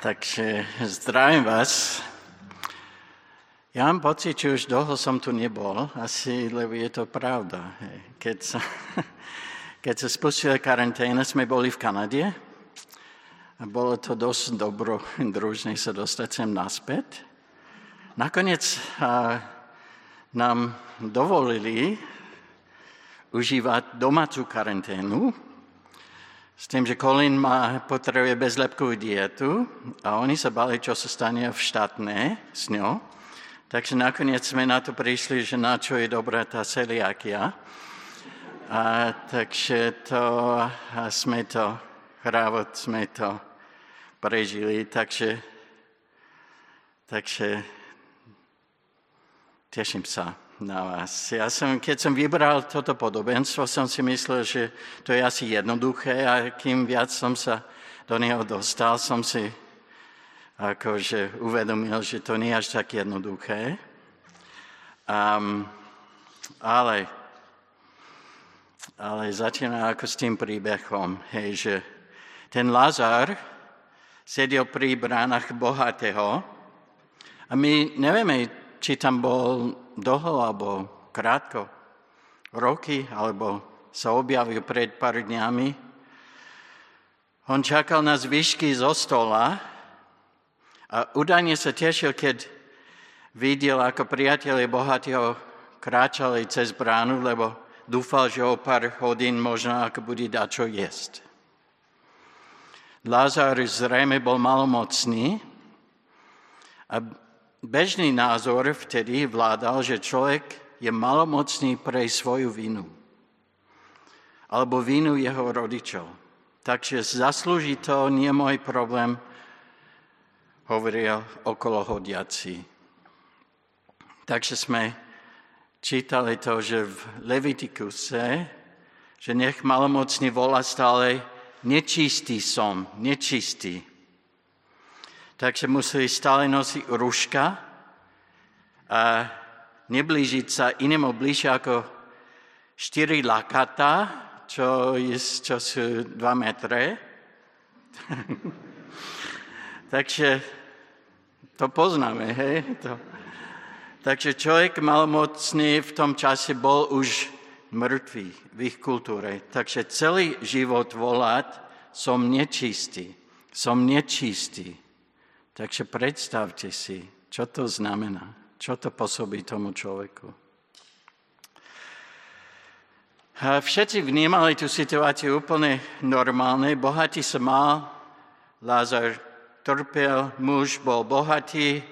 Takže zdravím vás. Ja mám pocit, že už dlho som tu nebol, asi, lebo je to pravda. Keď sa, keď sa spustila karanténa, sme boli v Kanade a bolo to dosť dobro, družné sa dostať sem naspäť. Nakoniec a, nám dovolili užívať domácu karanténu, s tým, že Colin má, potrebuje bezlepkovú dietu a oni sa bali, čo sa stane v štátne s ňou. Takže nakoniec sme na to prišli, že na čo je dobrá tá celiakia. A, takže to, a sme to, chrávot sme to prežili, takže, takže teším sa na vás. Ja som, keď som vybral toto podobenstvo, som si myslel, že to je asi jednoduché a kým viac som sa do neho dostal, som si akože uvedomil, že to nie je až tak jednoduché. Um, ale, ale začína ako s tým príbehom, hej, že ten Lazar sedel pri bránach bohatého a my nevieme, či tam bol dlho alebo krátko, roky, alebo sa objavil pred pár dňami. On čakal na zvyšky zo stola a údajne sa tešil, keď videl, ako priatelia bohatého kráčali cez bránu, lebo dúfal, že o pár hodín možno ako bude dať čo jesť. Lázar zrejme bol malomocný a Bežný názor vtedy vládal, že človek je malomocný pre svoju vinu alebo vinu jeho rodičov. Takže zaslúži to, nie môj problém, hovoril okolo hodiaci. Takže sme čítali to, že v Levitikuse, že nech malomocný volá stále nečistý som, nečistý takže museli stále nosiť ruška a neblížiť sa inému bližšie ako 4 lakata, čo, je, čo sú 2 metre. takže to poznáme, hej? To. Takže človek malomocný v tom čase bol už mŕtvý v ich kultúre. Takže celý život volať, som nečistý, som nečistý. Takže predstavte si, čo to znamená, čo to pôsobí tomu človeku. Všetci vnímali tú situáciu úplne normálne. Bohatý sa mal, Lázar trpel, muž bol bohatý,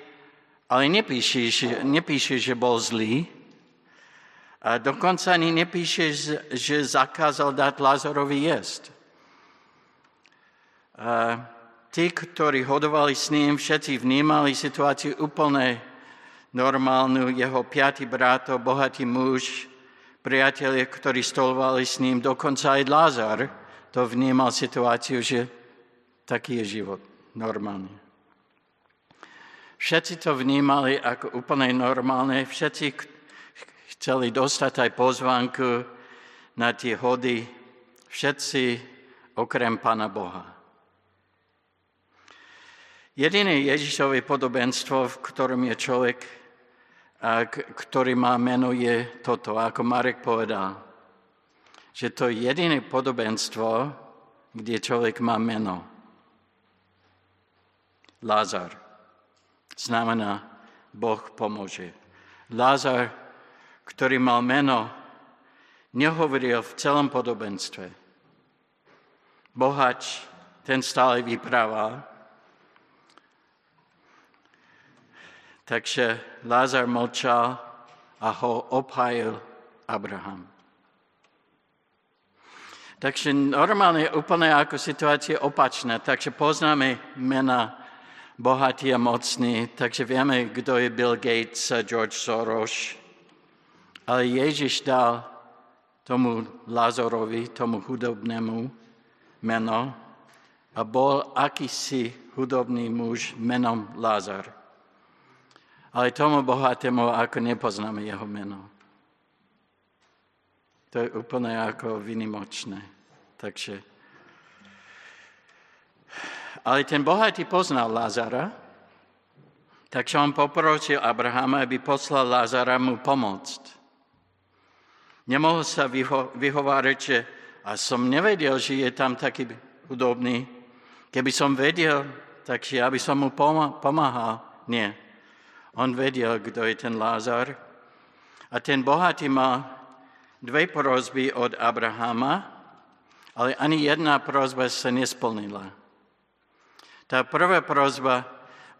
ale nepíše, že, nepíše, že bol zlý. A dokonca ani nepíše, že zakázal dať Lázarovi jesť. A tí, ktorí hodovali s ním, všetci vnímali situáciu úplne normálnu. Jeho piatý brat, bohatý muž, priatelia, ktorí stolovali s ním, dokonca aj Lázar, to vnímal situáciu, že taký je život, normálny. Všetci to vnímali ako úplne normálne, všetci chceli dostať aj pozvánku na tie hody, všetci okrem Pána Boha. Jediné Ježišové podobenstvo, v ktorom je človek, ktorý má meno, je toto, ako Marek povedal. Že to je jediné podobenstvo, kde človek má meno. Lázar. Znamená, Boh pomôže. Lázar, ktorý mal meno, nehovoril v celom podobenstve. Bohač, ten stále vyprával, Takže Lázar mlčal a ho obhájil Abraham. Takže normálne je úplne ako situácia opačná. Takže poznáme mena bohatí a mocní, takže vieme, kto je Bill Gates a George Soros. Ale Ježiš dal tomu Lázarovi, tomu hudobnému meno a bol akýsi hudobný muž menom Lázar. Ale tomu bohatému ako nepoznáme jeho meno. To je úplne ako vynimočné. Takže Ale ten bohatý poznal Lázara, takže on poprosil Abrahama, aby poslal Lázara mu pomôcť. Nemohol sa vyho- vyhovárať, že a som nevedel, že je tam taký hudobný. Keby som vedel, takže ja by som mu pomáhal. Nie. On vedel, kto je ten Lázar. A ten bohatý mal dve prozby od Abrahama, ale ani jedna prozba sa nesplnila. Tá prvá prozba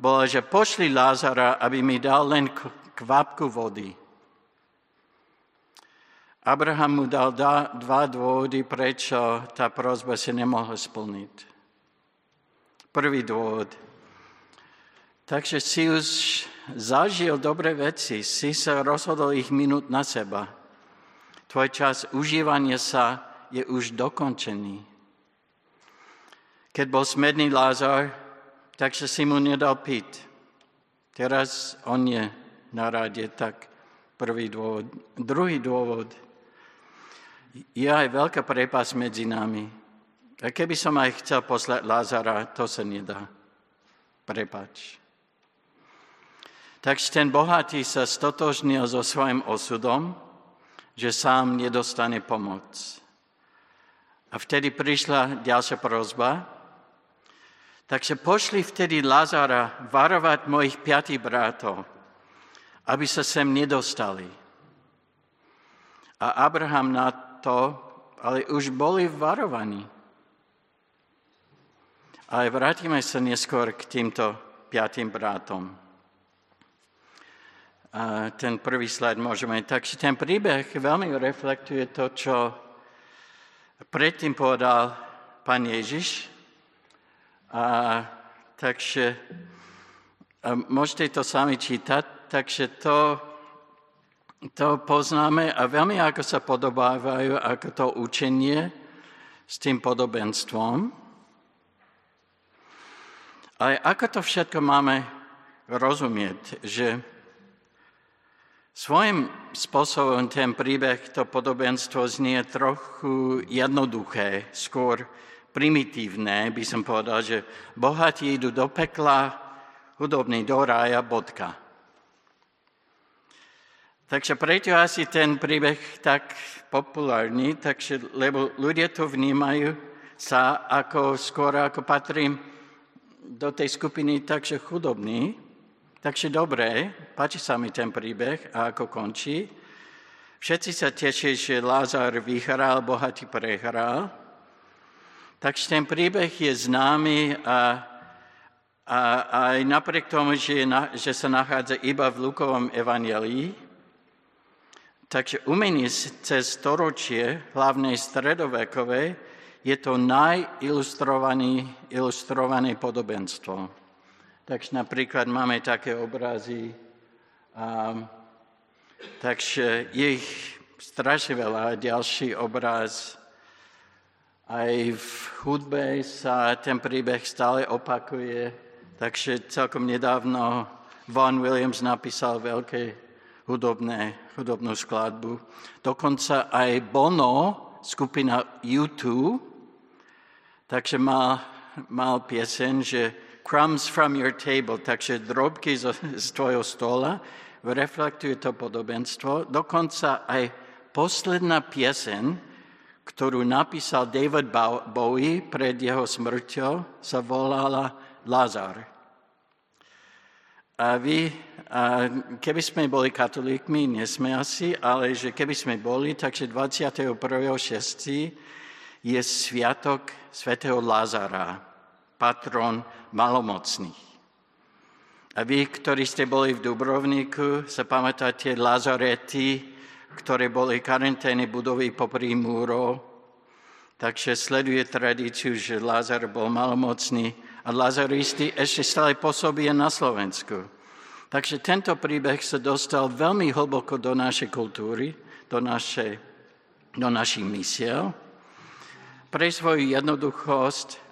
bola, že pošli Lázara, aby mi dal len kvapku vody. Abraham mu dal dva dôvody, prečo tá prozba sa nemohla splniť. Prvý dôvod. Takže si už zažil dobré veci, si sa rozhodol ich minúť na seba. Tvoj čas užívania sa je už dokončený. Keď bol smedný Lázar, takže si mu nedal piť. Teraz on je na rade, tak prvý dôvod. Druhý dôvod – je aj veľká prepas medzi nami. A keby som aj chcel poslať Lázara, to sa nedá. Prepač. Takže ten bohatý sa stotožnil so svojim osudom, že sám nedostane pomoc. A vtedy prišla ďalšia prozba. Takže pošli vtedy Lazara varovať mojich piatých bratov, aby sa sem nedostali. A Abraham na to, ale už boli varovaní. Ale vrátime sa neskôr k týmto piatým bratom. A ten prvý slajd môžeme. Takže ten príbeh veľmi reflektuje to, čo predtým povedal pán Ježiš. A, takže a môžete to sami čítať. Takže to to poznáme a veľmi ako sa podobávajú ako to učenie s tým podobenstvom. Ale ako to všetko máme rozumieť, že svojím spôsobom ten príbeh, to podobenstvo znie trochu jednoduché, skôr primitívne, by som povedal, že bohatí idú do pekla, hudobní do rája, bodka. Takže preto asi ten príbeh tak populárny, takže, lebo ľudia to vnímajú sa ako skôr ako patrím do tej skupiny takže chudobný. Takže dobré, páči sa mi ten príbeh a ako končí. Všetci sa tešia, že Lázar vyhral, bohatý prehral. Takže ten príbeh je známy a, a, a aj napriek tomu, že, na, že sa nachádza iba v Lukovom evangelii, Takže umenie cez storočie, hlavnej stredovekovej, je to najilustrované podobenstvo. Takže napríklad máme také obrazy, a, takže je ich strašne veľa. Ďalší obraz, aj v hudbe sa ten príbeh stále opakuje, takže celkom nedávno Vaughan Williams napísal veľké hudobné, hudobnú skladbu. Dokonca aj Bono, skupina U2, takže mal, mal piesen, že crumbs from your table, takže drobky z, z tvojho stola, reflektuje to podobenstvo. Dokonca aj posledná piesen, ktorú napísal David Bowie pred jeho smrťou, sa volala Lazar. A vy, a keby sme boli katolíkmi, nie sme asi, ale že keby sme boli, takže 21.6. je sviatok svätého Lázara, patron malomocných. A vy, ktorí ste boli v Dubrovníku, sa pamätáte Lazarety, ktoré boli karantény budovy popri múrov. Takže sleduje tradíciu, že Lázar bol malomocný a lazaristi ešte stále pôsobia na Slovensku. Takže tento príbeh sa dostal veľmi hlboko do našej kultúry, do, našej, do našich misiel. Pre svoju jednoduchosť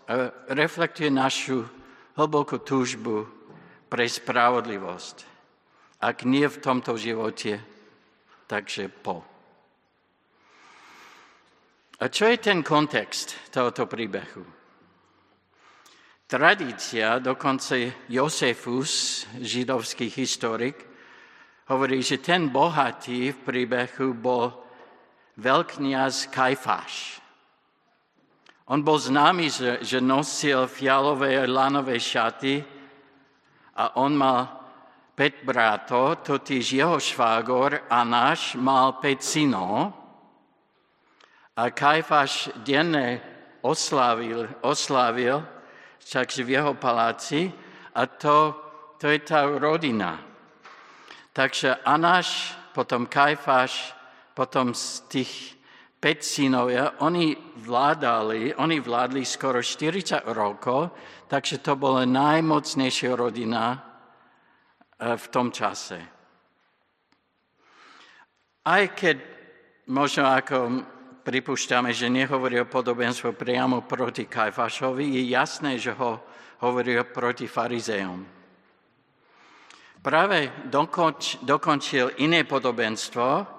reflektuje našu hlbokú túžbu pre spravodlivosť. Ak nie v tomto živote, takže po. A čo je ten kontext tohoto príbehu? Tradícia, dokonca Josefus, židovský historik, hovorí, že ten bohatý v príbehu bol veľkňaz Kajfáš. On bol známy, že, že nosil fialové a lanové šaty a on mal 5 bratov, totiž jeho švágor Anáš mal 5 synov a Kajfáš denne oslavil, oslavil takže v jeho paláci a to, to je tá rodina. Takže Anáš, potom Kajfáš, potom z tých 5 synovia, oni vládali, oni vládli skoro 40 rokov, takže to bola najmocnejšia rodina eh, v tom čase. Aj keď možno ako pripúšťame, že nehovorí o podobenstvo priamo proti Kajfašovi, je jasné, že ho hovorí proti farizejom. Práve dokonč, dokončil iné podobenstvo,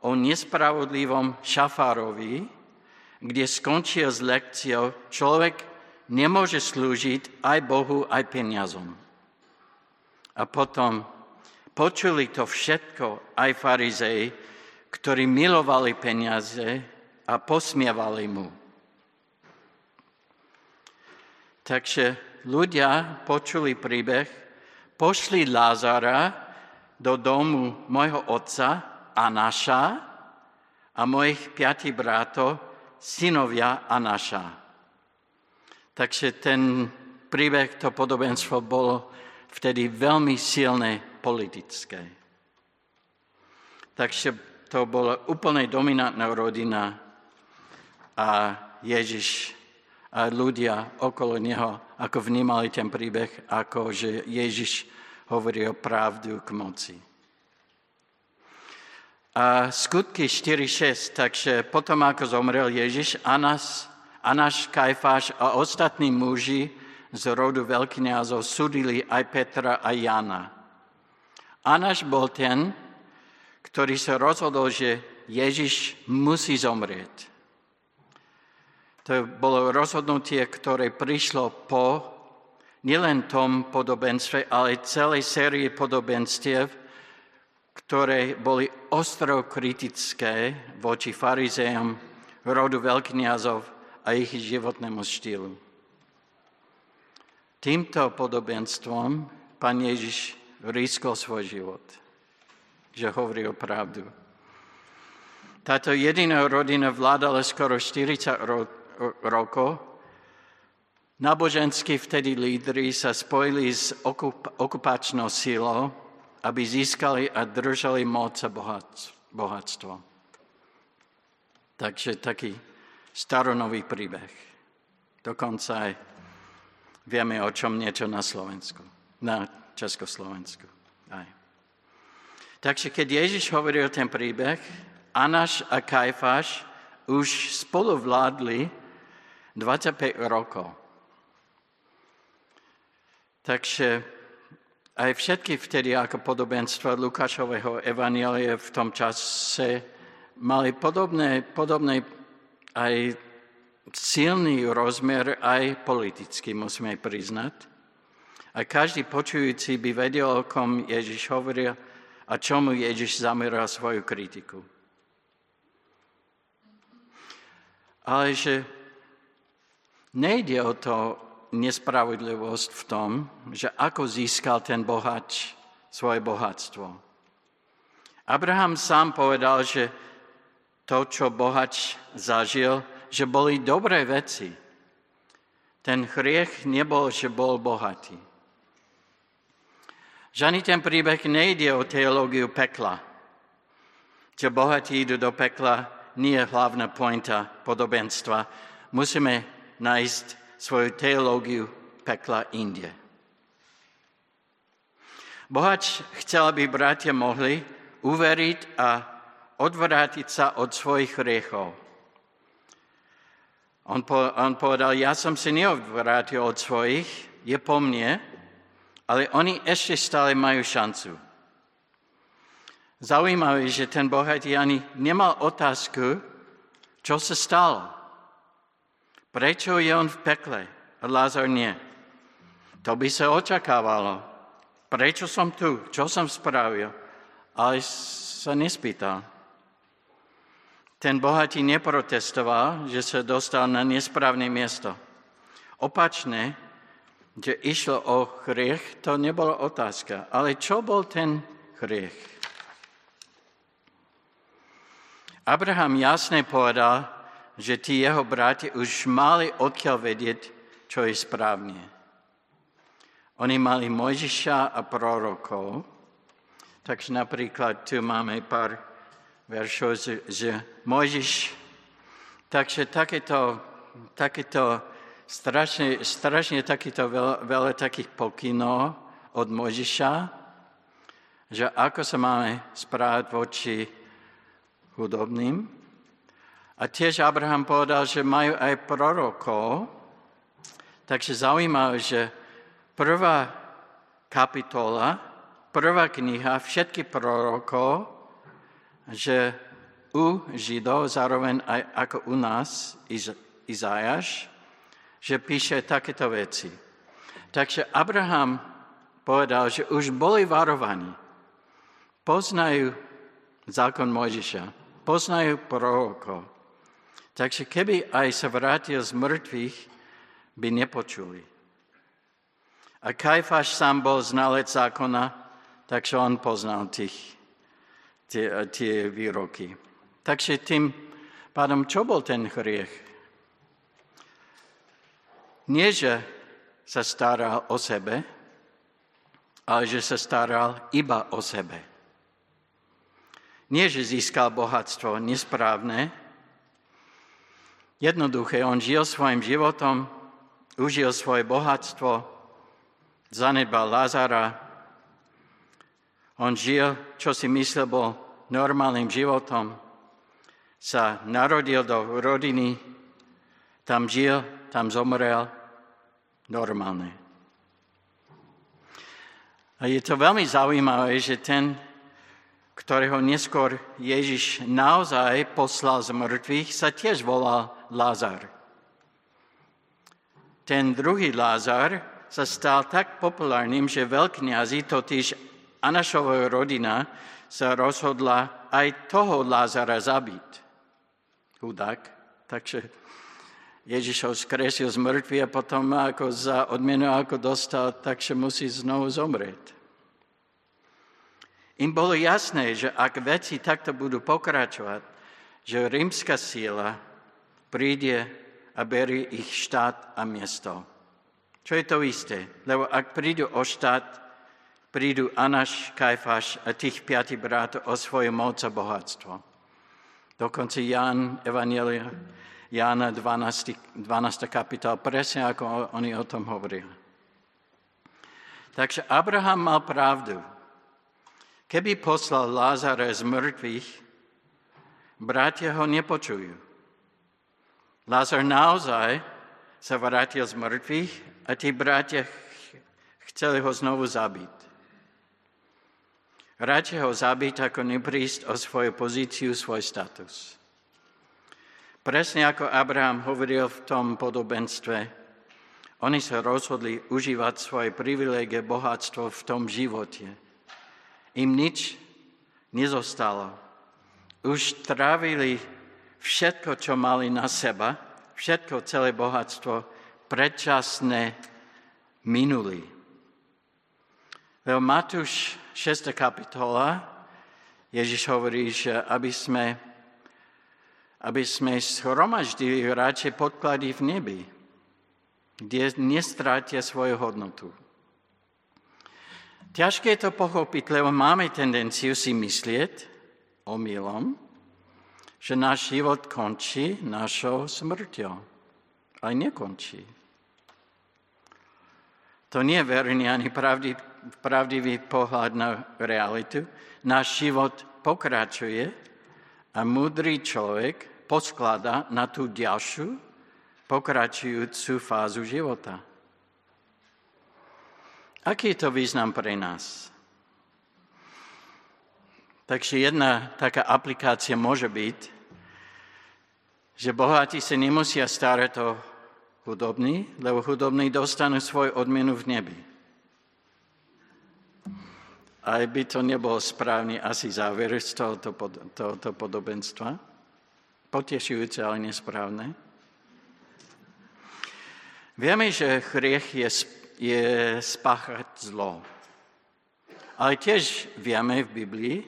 o nespravodlivom šafárovi, kde skončil s lekciou, človek nemôže slúžiť aj Bohu, aj peniazom. A potom počuli to všetko aj farizei, ktorí milovali peniaze a posmievali mu. Takže ľudia počuli príbeh, pošli Lázara do domu môjho otca, Anáša a mojich piatich bratov, synovia Anáša. Takže ten príbeh, to podobenstvo bolo vtedy veľmi silné politické. Takže to bola úplne dominantná rodina a Ježiš a ľudia okolo neho, ako vnímali ten príbeh, ako že Ježiš hovorí o pravdu k moci. A skutky 4.6, takže potom ako zomrel Ježiš, Anas, Anáš, Kajfáš a ostatní muži z rodu veľkňazov súdili aj Petra a Jana. Anáš bol ten, ktorý sa rozhodol, že Ježiš musí zomrieť. To bolo rozhodnutie, ktoré prišlo po nielen tom podobenstve, ale celej sérii podobenstiev, ktoré boli ostro kritické voči farizejom, rodu veľkňazov a ich životnému štýlu. Týmto podobenstvom pán Ježiš rískol svoj život, že hovorí o pravdu. Táto jediná rodina vládala skoro 40 ro- rokov. Naboženskí vtedy lídry sa spojili s okup- okupačnou sílou aby získali a držali moc a bohatstvo. Takže taký staronový príbeh. Dokonca aj vieme o čom niečo na Slovensku, na Československu. Aj. Takže keď Ježiš hovoril ten príbeh, Anáš a Kajfáš už spolu vládli 25 rokov. Takže aj všetky vtedy ako podobenstva Lukášového evanielie v tom čase mali podobné, podobné aj silný rozmer, aj politický, musíme priznať. A každý počujúci by vedel, o kom Ježiš hovoril a čomu Ježiš zameral svoju kritiku. Ale že nejde o to, nespravodlivosť v tom, že ako získal ten bohač svoje bohatstvo. Abraham sám povedal, že to, čo bohač zažil, že boli dobré veci. Ten hriech nebol, že bol bohatý. Žani ten príbeh nejde o teológiu pekla. Že bohatí idú do pekla, nie je hlavná pointa podobenstva. Musíme nájsť svoju teológiu pekla inde. Bohač chcel, aby bratia mohli uveriť a odvrátiť sa od svojich hriechov. On, po, on povedal, ja som si neodvrátil od svojich, je po mne, ale oni ešte stále majú šancu. Zaujímavé, že ten bohatý ani nemal otázku, čo sa stalo. Prečo je on v pekle a Lázar nie? To by sa očakávalo. Prečo som tu? Čo som spravil? Ale sa nespýtal. Ten bohatý neprotestoval, že sa dostal na nesprávne miesto. Opačne, že išlo o hriech, to nebola otázka. Ale čo bol ten hriech? Abraham jasne povedal, že tí jeho bráti už mali odkiaľ vedieť, čo je správne. Oni mali Mojžiša a prorokov, takže napríklad tu máme pár veršov, že Mojžiš, takže takéto, takéto strašne, strašne takýto veľa, veľa takých pokynov od Mojžiša, že ako sa máme správať voči chudobným. A tiež Abraham povedal, že majú aj prorokov, takže zaujímavé, že prvá kapitola, prvá kniha, všetky prorokov, že u Židov, zároveň aj ako u nás, Izajáš, že píše takéto veci. Takže Abraham povedal, že už boli varovaní. Poznajú zákon Mojžiša, poznajú prorokov. Takže keby aj sa vrátil z mŕtvych, by nepočuli. A Kajfáš sám bol znalec zákona, takže on poznal tých, tie, tie výroky. Takže tým pádom, čo bol ten hriech? Nie, že sa staral o sebe, ale že sa staral iba o sebe. Nie, že získal bohatstvo nesprávne. Jednoduché, on žil svojim životom, užil svoje bohatstvo, zanedbal Lázara. On žil, čo si myslel, bol normálnym životom. Sa narodil do rodiny, tam žil, tam zomrel, normálne. A je to veľmi zaujímavé, že ten, ktorého neskôr Ježiš naozaj poslal z mŕtvych, sa tiež volal Lázar. Ten druhý Lázar sa stal tak populárnym, že veľkňazi, totiž Anašová rodina, sa rozhodla aj toho Lázara zabiť. Chudák. Takže Ježišov skresil z mŕtvy a potom ako za odmenu, ako dostal, takže musí znovu zomrieť. Im bolo jasné, že ak veci takto budú pokračovať, že rímska síla príde a berie ich štát a miesto. Čo je to isté? Lebo ak prídu o štát, prídu Anaš, Kajfáš a tých piatich brátov o svoju moc a bohatstvo. Dokonca Ján, Evangelia, Jána 12, 12. kapitál, presne ako oni o tom hovorili. Takže Abraham mal pravdu. Keby poslal Lázara z mŕtvych, bratia ho nepočujú. Lázar naozaj sa vrátil z mŕtvych a tí bratia chceli ho znovu zabiť. Radšej ho zabiť, ako neprísť o svoju pozíciu, svoj status. Presne ako Abraham hovoril v tom podobenstve, oni sa rozhodli užívať svoje privilégie, bohatstvo v tom živote. Im nič nezostalo. Už trávili všetko, čo mali na seba, všetko, celé bohatstvo, predčasné minulý. Lebo Matúš 6. kapitola, Ježiš hovorí, že aby sme, aby sme schromaždili radšej podklady v nebi, kde nestrátia svoju hodnotu. Ťažké je to pochopiť, lebo máme tendenciu si myslieť omylom, že náš život končí našou smrťou. Ale nekončí. To nie je verný ani pravdivý, pravdivý pohľad na realitu. Náš život pokračuje a múdry človek posklada na tú ďalšiu, pokračujúcu fázu života. Aký je to význam pre nás? Takže jedna taká aplikácia môže byť, že bohatí sa nemusia starať o chudobní, lebo chudobní dostanú svoj odmenu v nebi. Aj by to nebol správny asi záver z tohoto, tohoto podobenstva. Potešujúce, ale nesprávne. Vieme, že hriech je, je spáchať zlo. Ale tiež vieme v Biblii,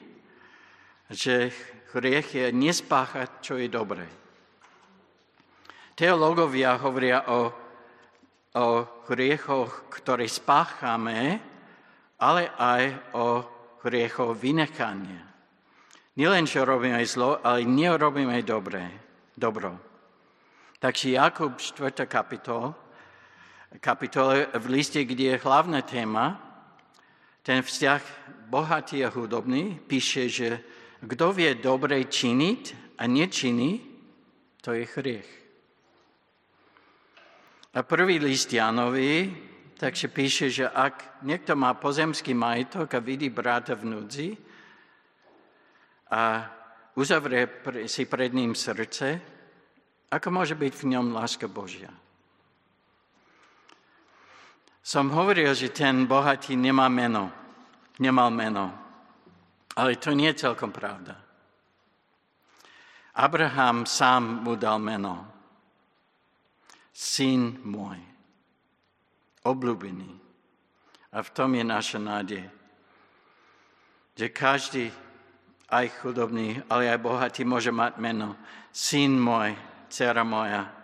že hriech je nespáchať, čo je dobré. Teológovia hovoria o, o hriechoch, ktoré spáchame, ale aj o hriechoch vynechania. Nielen, že robíme zlo, ale nerobíme dobré, dobro. Takže Jakub 4. kapitol, kapitole v liste, kde je hlavná téma, ten vzťah bohatý a hudobný, píše, že kto vie dobre činiť a nečiní, to je hriech. A prvý list Janovi takže píše, že ak niekto má pozemský majetok a vidí brata v núdzi a uzavrie si pred ním srdce, ako môže byť v ňom láska Božia? Som hovoril, že ten bohatý nemá meno, nemal meno. Ale to nie je celkom pravda. Abraham sám mu dal meno. Syn môj obľúbený. A v tom je naša nádej. Že každý, aj chudobný, ale aj bohatý, môže mať meno. Syn môj, dcera moja.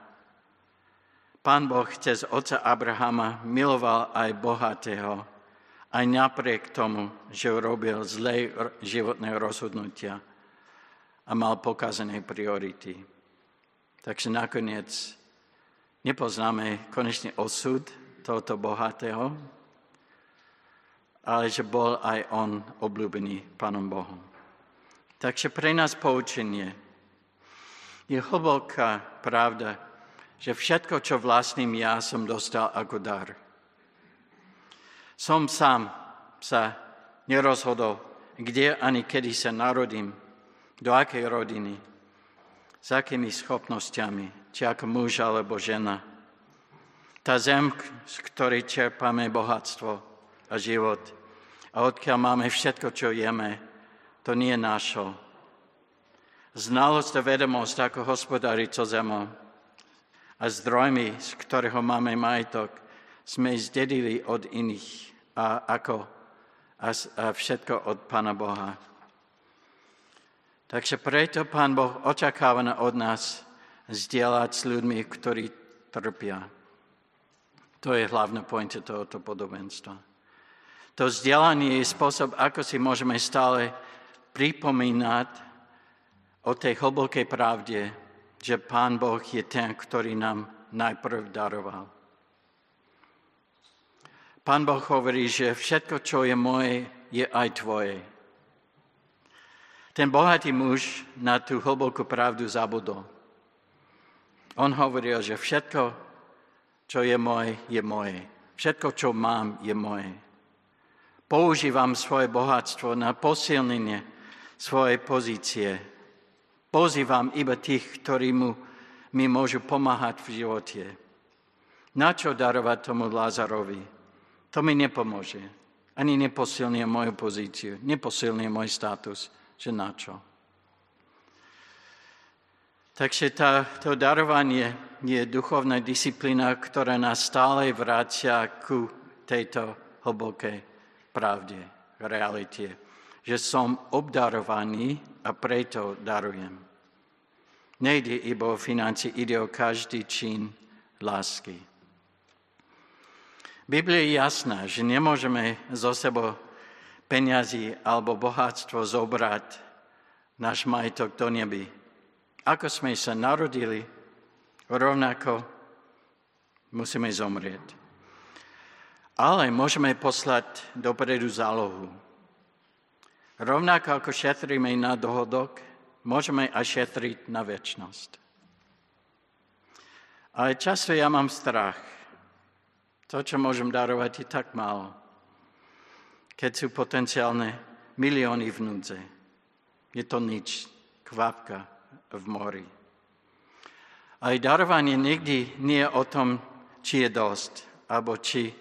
Pán Boh cez oca Abrahama miloval aj bohatého, aj napriek tomu, že urobil zlé životné rozhodnutia a mal pokazené priority. Takže nakoniec nepoznáme konečný osud tohoto bohatého, ale že bol aj on obľúbený Pánom Bohom. Takže pre nás poučenie je hlboká pravda, že všetko, čo vlastným ja som dostal ako dar. Som sám sa nerozhodol, kde ani kedy sa narodím, do akej rodiny, s akými schopnosťami, či ako muž alebo žena. Tá zem, z ktorej čerpáme bohatstvo a život a odkiaľ máme všetko, čo jeme, to nie je našo. Znalosť a vedomosť, ako hospodáriť so zemou a zdrojmi, z ktorého máme majetok, sme zdedili od iných a ako a, a všetko od Pána Boha. Takže preto Pán Boh očakáva od nás zdieľať s ľuďmi, ktorí trpia. To je hlavná pointa tohoto podobenstva. To vzdelanie je spôsob, ako si môžeme stále pripomínať o tej hlbokej pravde, že Pán Boh je ten, ktorý nám najprv daroval. Pán Boh hovorí, že všetko, čo je moje, je aj tvoje. Ten bohatý muž na tú hlbokú pravdu zabudol. On hovoril, že všetko, čo je moje, je moje. Všetko, čo mám, je moje. Používam svoje bohatstvo na posilnenie svojej pozície. Pozývam iba tých, ktorí mu, mi môžu pomáhať v živote. Na darovať tomu Lázarovi? To mi nepomôže. Ani neposilnie moju pozíciu, neposilnie môj status, že na. Takže tá, to darovanie je duchovná disciplína, ktorá nás stále vrácia ku tejto hlbokej pravde, realite. Že som obdarovaný a preto darujem. Nejde iba o financie, ide o každý čin lásky. Biblia je jasná, že nemôžeme zo sebou peniazy alebo bohatstvo zobrať náš majetok do neby ako sme sa narodili, rovnako musíme zomrieť. Ale môžeme poslať dopredu zálohu. Rovnako ako šetríme na dohodok, môžeme aj šetriť na väčnosť. Ale často ja mám strach. To, čo môžem darovať, je tak málo. Keď sú potenciálne milióny v núdze. Je to nič, kvapka v mori. Aj darovanie nikdy nie je o tom či je dosť, alebo či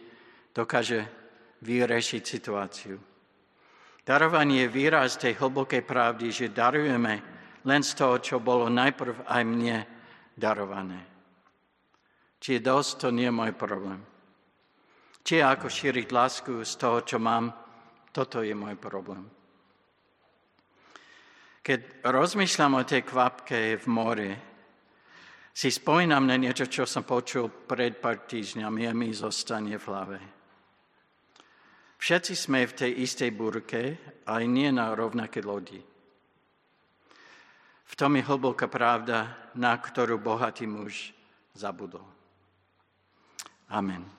dokáže vyriešiť situáciu. Darovanie je výraz tej hlbokej pravdy, že darujeme len z toho, čo bolo najprv aj mne darované. Či je dosť, to nie je môj problém. Či je ako šíriť lásku z toho, čo mám, toto je môj problém. Keď rozmýšľam o tej kvapke v mori, si spomínam na niečo, čo som počul pred pár týždňami a mi zostane v hlave. Všetci sme v tej istej burke, aj nie na rovnaké lodi. V tom je hlboká pravda, na ktorú bohatý muž zabudol. Amen.